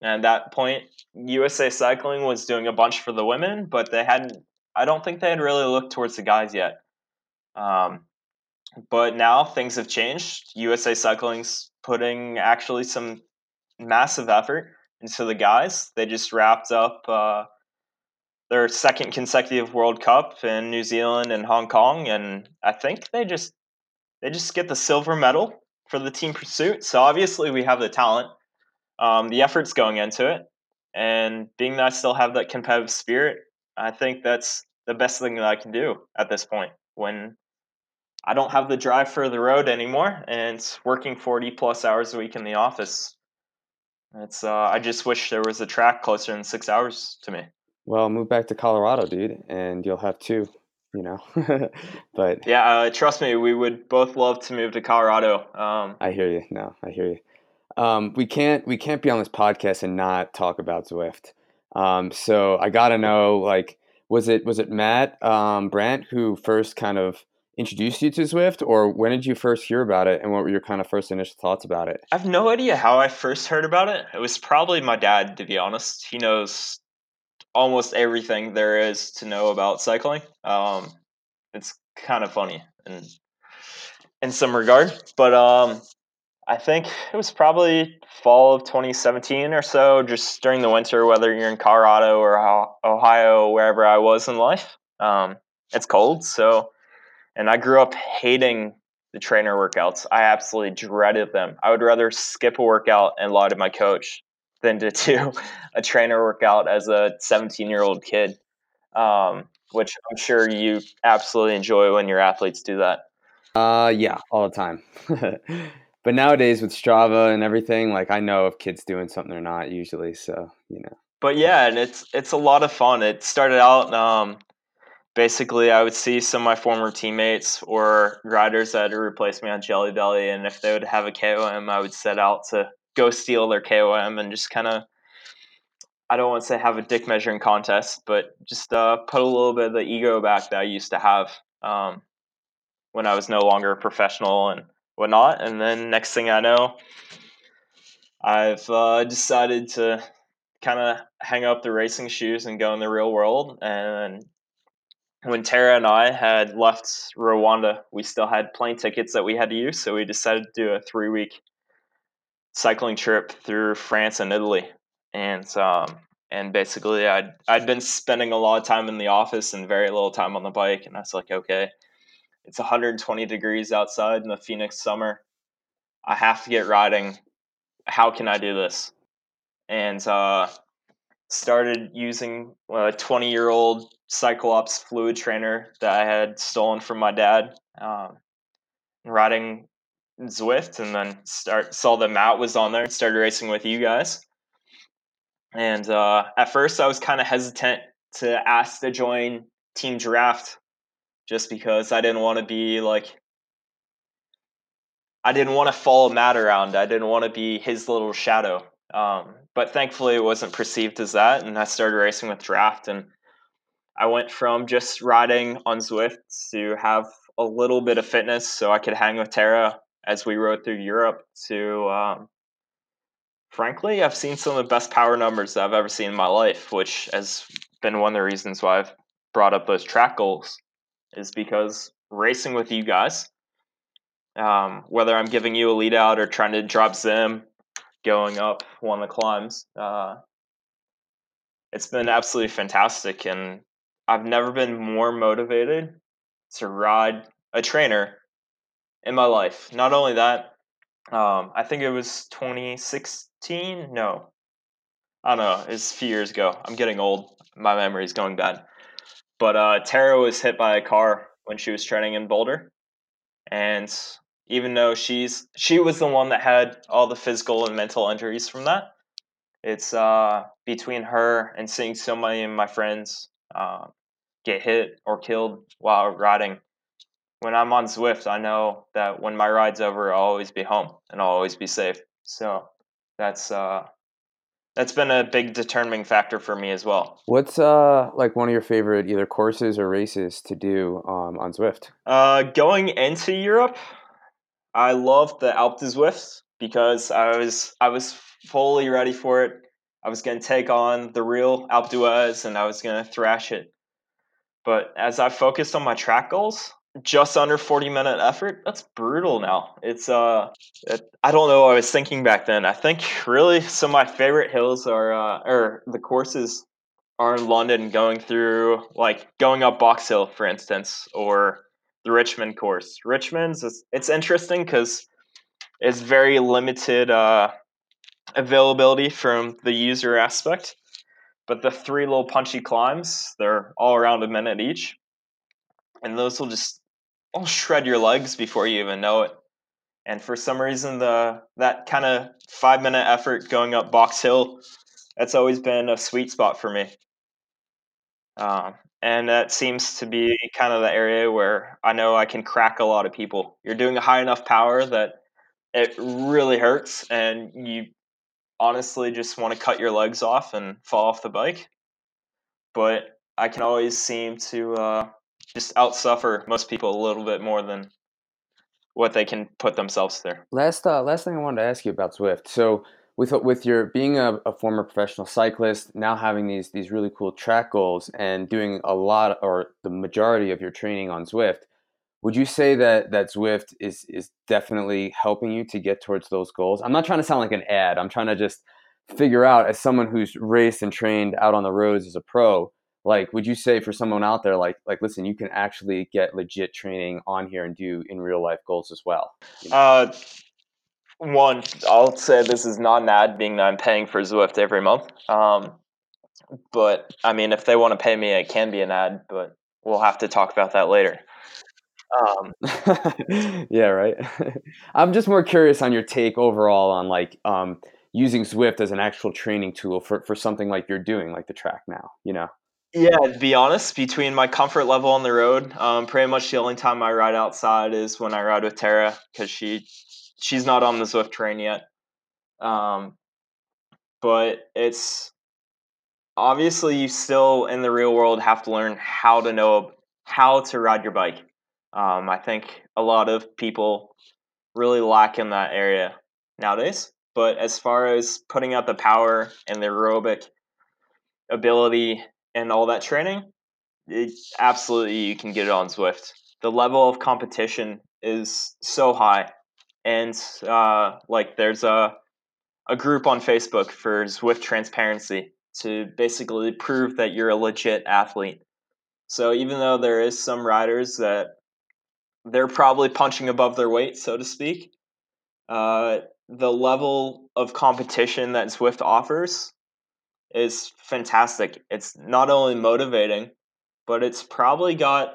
And at that point, USA Cycling was doing a bunch for the women, but they hadn't. I don't think they had really looked towards the guys yet. Um, but now things have changed. USA Cycling's putting actually some massive effort into the guys. They just wrapped up uh, their second consecutive World Cup in New Zealand and Hong Kong, and I think they just they just get the silver medal for the team pursuit. So obviously we have the talent, um, the effort's going into it, and being that I still have that competitive spirit, I think that's the best thing that I can do at this point when I don't have the drive for the road anymore, and working forty plus hours a week in the office. It's uh, I just wish there was a track closer than six hours to me. Well, move back to Colorado, dude, and you'll have two. You know, but yeah, uh, trust me, we would both love to move to Colorado. Um, I hear you. No, I hear you. Um, we can't we can't be on this podcast and not talk about Zwift. Um, so I gotta know, like, was it was it Matt um, Brandt who first kind of introduced you to Zwift, or when did you first hear about it, and what were your kind of first initial thoughts about it? I have no idea how I first heard about it. It was probably my dad, to be honest. He knows almost everything there is to know about cycling. Um, it's kind of funny in in some regard, but um, I think it was probably fall of 2017 or so, just during the winter, whether you're in Colorado or Ohio, wherever I was in life. Um, it's cold, so and I grew up hating the trainer workouts. I absolutely dreaded them. I would rather skip a workout and lie to my coach than to do a trainer workout as a 17 year old kid, um, which I'm sure you absolutely enjoy when your athletes do that. Uh, yeah, all the time. but nowadays with Strava and everything, like I know if kids doing something or not usually. So you know. But yeah, and it's it's a lot of fun. It started out um, basically I would see some of my former teammates or riders that had replaced me on Jelly Belly, and if they would have a KOM, I would set out to go steal their KOM and just kind of. I don't want to say have a dick measuring contest, but just uh, put a little bit of the ego back that I used to have um, when I was no longer a professional and whatnot. And then next thing I know, I've uh, decided to kind of hang up the racing shoes and go in the real world and when Tara and I had left Rwanda, we still had plane tickets that we had to use, so we decided to do a three week cycling trip through France and Italy. And um, and basically, I'd I'd been spending a lot of time in the office and very little time on the bike, and I was like, okay, it's 120 degrees outside in the Phoenix summer. I have to get riding. How can I do this? And uh, started using a 20 year old CycleOps fluid trainer that I had stolen from my dad, um, riding Zwift, and then start saw that Matt was on there and started racing with you guys. And uh, at first, I was kind of hesitant to ask to join Team Draft, just because I didn't want to be like I didn't want to follow Matt around. I didn't want to be his little shadow. Um, but thankfully, it wasn't perceived as that, and I started racing with Draft, and I went from just riding on Zwift to have a little bit of fitness so I could hang with Tara as we rode through Europe to um, frankly, I've seen some of the best power numbers that I've ever seen in my life, which has been one of the reasons why I've brought up those track goals, is because racing with you guys, um, whether I'm giving you a lead out or trying to drop Zim, going up one of the climbs, uh, it's been absolutely fantastic. And I've never been more motivated to ride a trainer in my life. Not only that, um, I think it was 2016. No, I don't know. It's a few years ago. I'm getting old. My memory's going bad. But uh, Tara was hit by a car when she was training in Boulder, and even though she's she was the one that had all the physical and mental injuries from that, it's uh, between her and seeing so many of my friends uh, get hit or killed while riding. When I'm on Zwift, I know that when my ride's over, I'll always be home and I'll always be safe. So that's uh, that's been a big determining factor for me as well. What's uh like one of your favorite either courses or races to do um, on Zwift? Uh, going into Europe, I loved the Alpe d'Huez because I was I was fully ready for it. I was going to take on the real Alpe d'Huez and I was going to thrash it. But as I focused on my track goals, just under 40 minute effort, that's brutal now. It's uh it, I don't know I was thinking back then. I think really some of my favorite hills are uh or the courses are in London going through like going up Box Hill for instance or the Richmond course. Richmond's is, it's interesting cuz it's very limited uh availability from the user aspect. But the three little punchy climbs, they're all around a minute each. And those will just all shred your legs before you even know it. And for some reason the that kind of five minute effort going up Box Hill, that's always been a sweet spot for me. Um, and that seems to be kind of the area where I know I can crack a lot of people. You're doing a high enough power that it really hurts, and you honestly just want to cut your legs off and fall off the bike. But I can always seem to uh, just outsuffer most people a little bit more than what they can put themselves through. Last uh, last thing I wanted to ask you about Zwift. So with with your being a, a, former professional cyclist, now having these these really cool track goals and doing a lot or the majority of your training on Zwift, would you say that that Zwift is is definitely helping you to get towards those goals? I'm not trying to sound like an ad. I'm trying to just figure out as someone who's raced and trained out on the roads as a pro, like would you say for someone out there like like listen, you can actually get legit training on here and do in real life goals as well? You know? Uh one, I'll say this is not an ad being that I'm paying for Zwift every month. Um, but I mean, if they want to pay me, it can be an ad, but we'll have to talk about that later. Um, yeah, right. I'm just more curious on your take overall on like um, using Zwift as an actual training tool for, for something like you're doing, like the track now, you know? Yeah, to be honest, between my comfort level on the road, um, pretty much the only time I ride outside is when I ride with Tara because she she's not on the Zwift train yet. Um, but it's obviously you still in the real world have to learn how to know how to ride your bike. Um, I think a lot of people really lack in that area nowadays. But as far as putting out the power and the aerobic ability and all that training, it, absolutely you can get it on Zwift. The level of competition is so high, and uh, like there's a a group on Facebook for Zwift transparency to basically prove that you're a legit athlete. So even though there is some riders that they're probably punching above their weight, so to speak. Uh, the level of competition that Zwift offers is fantastic. It's not only motivating, but it's probably got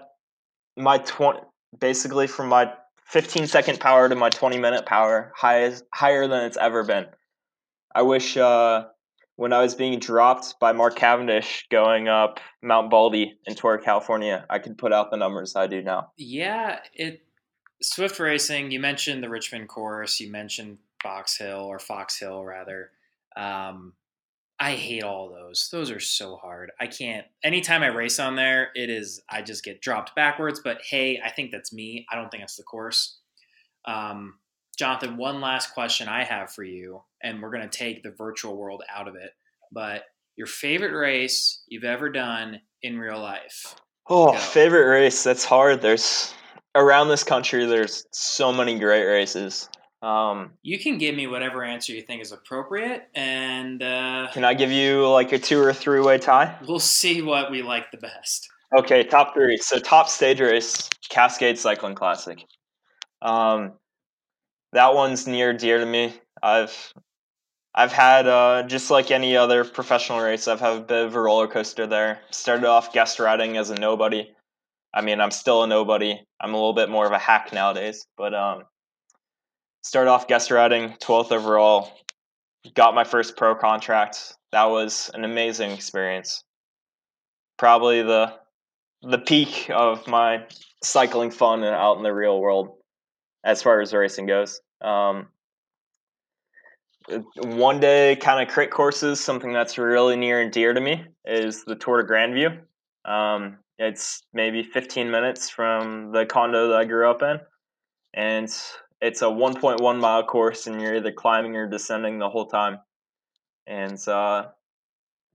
my 20 basically from my 15 second power to my 20 minute power highest, higher than it's ever been. I wish uh, when I was being dropped by Mark Cavendish going up Mount Baldy in Torrey, California, I could put out the numbers I do now. Yeah, it Zwift racing. You mentioned the Richmond course. You mentioned Fox Hill or Fox Hill rather. Um, I hate all those. Those are so hard. I can't. Anytime I race on there, it is. I just get dropped backwards. But hey, I think that's me. I don't think that's the course. Um, Johnathan, one last question I have for you, and we're going to take the virtual world out of it. But your favorite race you've ever done in real life? Oh, Go. favorite race. That's hard. There's around this country. There's so many great races. Um, you can give me whatever answer you think is appropriate, and uh, can I give you like a two or three way tie? We'll see what we like the best. Okay, top three. So top stage race, Cascade Cycling Classic. Um, that one's near dear to me. I've I've had uh, just like any other professional race, I've had a bit of a roller coaster there. Started off guest riding as a nobody. I mean, I'm still a nobody. I'm a little bit more of a hack nowadays, but um, started off guest riding, 12th overall. Got my first pro contract. That was an amazing experience. Probably the the peak of my cycling fun and out in the real world as far as racing goes. Um, one day kind of crit courses, something that's really near and dear to me is the Tour de Grandview. Um, it's maybe 15 minutes from the condo that I grew up in, and it's a 1.1 mile course, and you're either climbing or descending the whole time. And uh,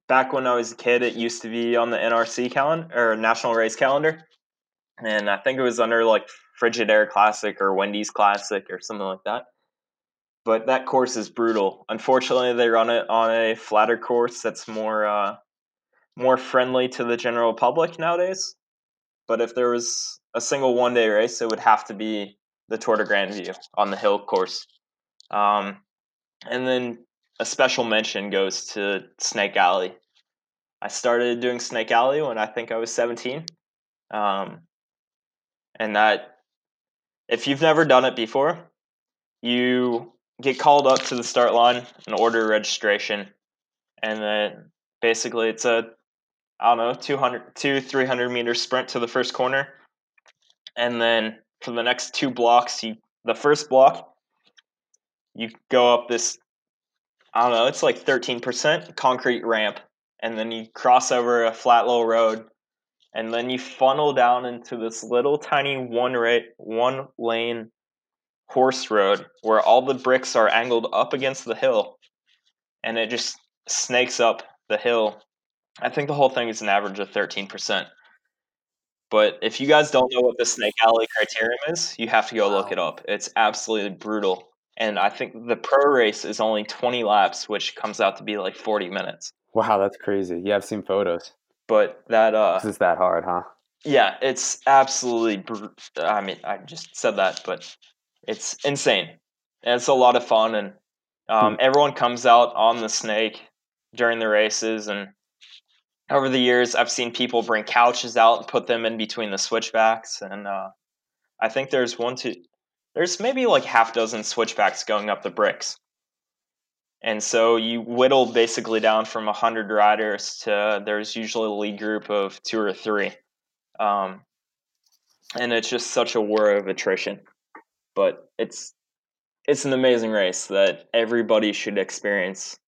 back when I was a kid, it used to be on the NRC calendar or National Race Calendar, and I think it was under like Frigidaire Classic or Wendy's Classic or something like that. But that course is brutal. Unfortunately, they run it on a flatter course that's more uh, more friendly to the general public nowadays. But if there was a single one day race, it would have to be the Tour de Grandview on the hill course. Um, and then a special mention goes to Snake Alley. I started doing Snake Alley when I think I was 17. Um, and that, if you've never done it before, you get called up to the start line and order registration. And then basically it's a, I don't know, 200, two, 300 meter sprint to the first corner. And then for the next two blocks, you, the first block, you go up this I don't know, it's like 13% concrete ramp. And then you cross over a flat low road. And then you funnel down into this little tiny one rate, one lane horse road where all the bricks are angled up against the hill. And it just snakes up the hill. I think the whole thing is an average of 13%. But if you guys don't know what the Snake Alley criterium is, you have to go look it up. It's absolutely brutal and I think the pro race is only 20 laps, which comes out to be like 40 minutes. Wow, that's crazy. Yeah, I've seen photos. But that uh, this is that hard, huh? Yeah, it's absolutely. Br- I mean, I just said that, but it's insane. And it's a lot of fun, and um, hmm. everyone comes out on the snake during the races. And over the years, I've seen people bring couches out and put them in between the switchbacks. And uh, I think there's one, two, there's maybe like half dozen switchbacks going up the bricks. And so you whittle basically down from 100 riders to there's usually a lead group of two or three. Um, and it's just such a war of attrition. But it's it's an amazing race that everybody should experience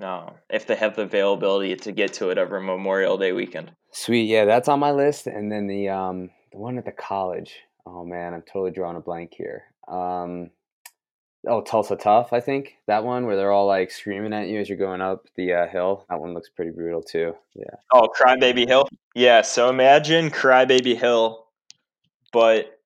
uh, if they have the availability to get to it over Memorial Day weekend. Sweet, yeah, that's on my list. And then the um, the one at the college oh man, I'm totally drawing a blank here. Um, oh, Tulsa Tough, I think that one where they're all like screaming at you as you're going up the uh, hill. That one looks pretty brutal too. Yeah. Oh, Crybaby Hill. Yeah. So imagine Crybaby Hill, but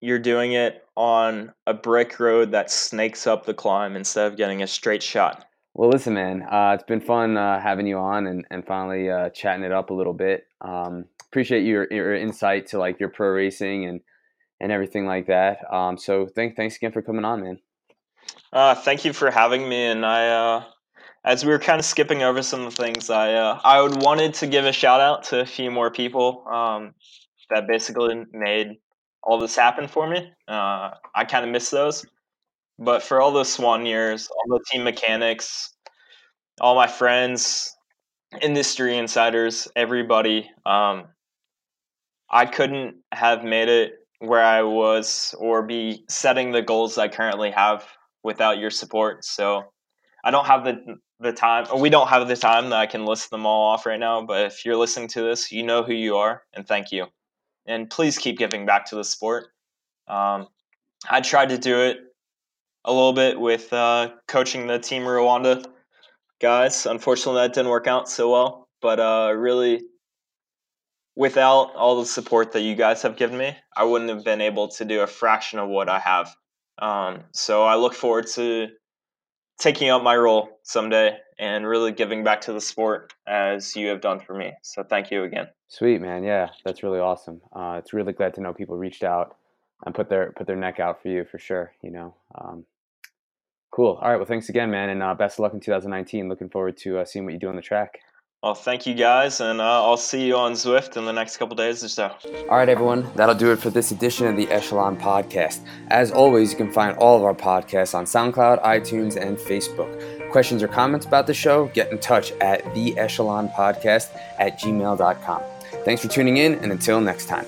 you're doing it on a brick road that snakes up the climb instead of getting a straight shot. Well, listen, man, uh, it's been fun uh, having you on and, and finally uh, chatting it up a little bit. Um, appreciate your, your insight to like your pro racing and and everything like that. Um, so thank, thanks again for coming on, man. Uh, thank you for having me. And I, uh, as we were kind of skipping over some of the things, I, uh, I would wanted to give a shout out to a few more people um, that basically made all this happen for me. Uh, I kind of miss those. But for all those Swan years, all the team mechanics, all my friends, industry insiders, everybody, um, I couldn't have made it where I was or be setting the goals I currently have without your support. So I don't have the the time or we don't have the time that I can list them all off right now, but if you're listening to this, you know who you are and thank you. And please keep giving back to the sport. Um, I tried to do it a little bit with uh, coaching the Team Rwanda guys. Unfortunately, that didn't work out so well, but uh, really without all the support that you guys have given me, I wouldn't have been able to do a fraction of what I have. Um, so I look forward to taking up my role someday and really giving back to the sport as you have done for me. So thank you again. Sweet man, yeah, that's really awesome. Uh, it's really glad to know people reached out and put their put their neck out for you for sure. You know, um, cool. All right, well, thanks again, man, and uh, best of luck in 2019. Looking forward to uh, seeing what you do on the track. Well, thank you guys, and uh, I'll see you on Zwift in the next couple days or so. All right, everyone, that'll do it for this edition of the Echelon Podcast. As always, you can find all of our podcasts on SoundCloud, iTunes, and Facebook. Questions or comments about the show, get in touch at the Echelon Podcast at gmail.com. Thanks for tuning in, and until next time.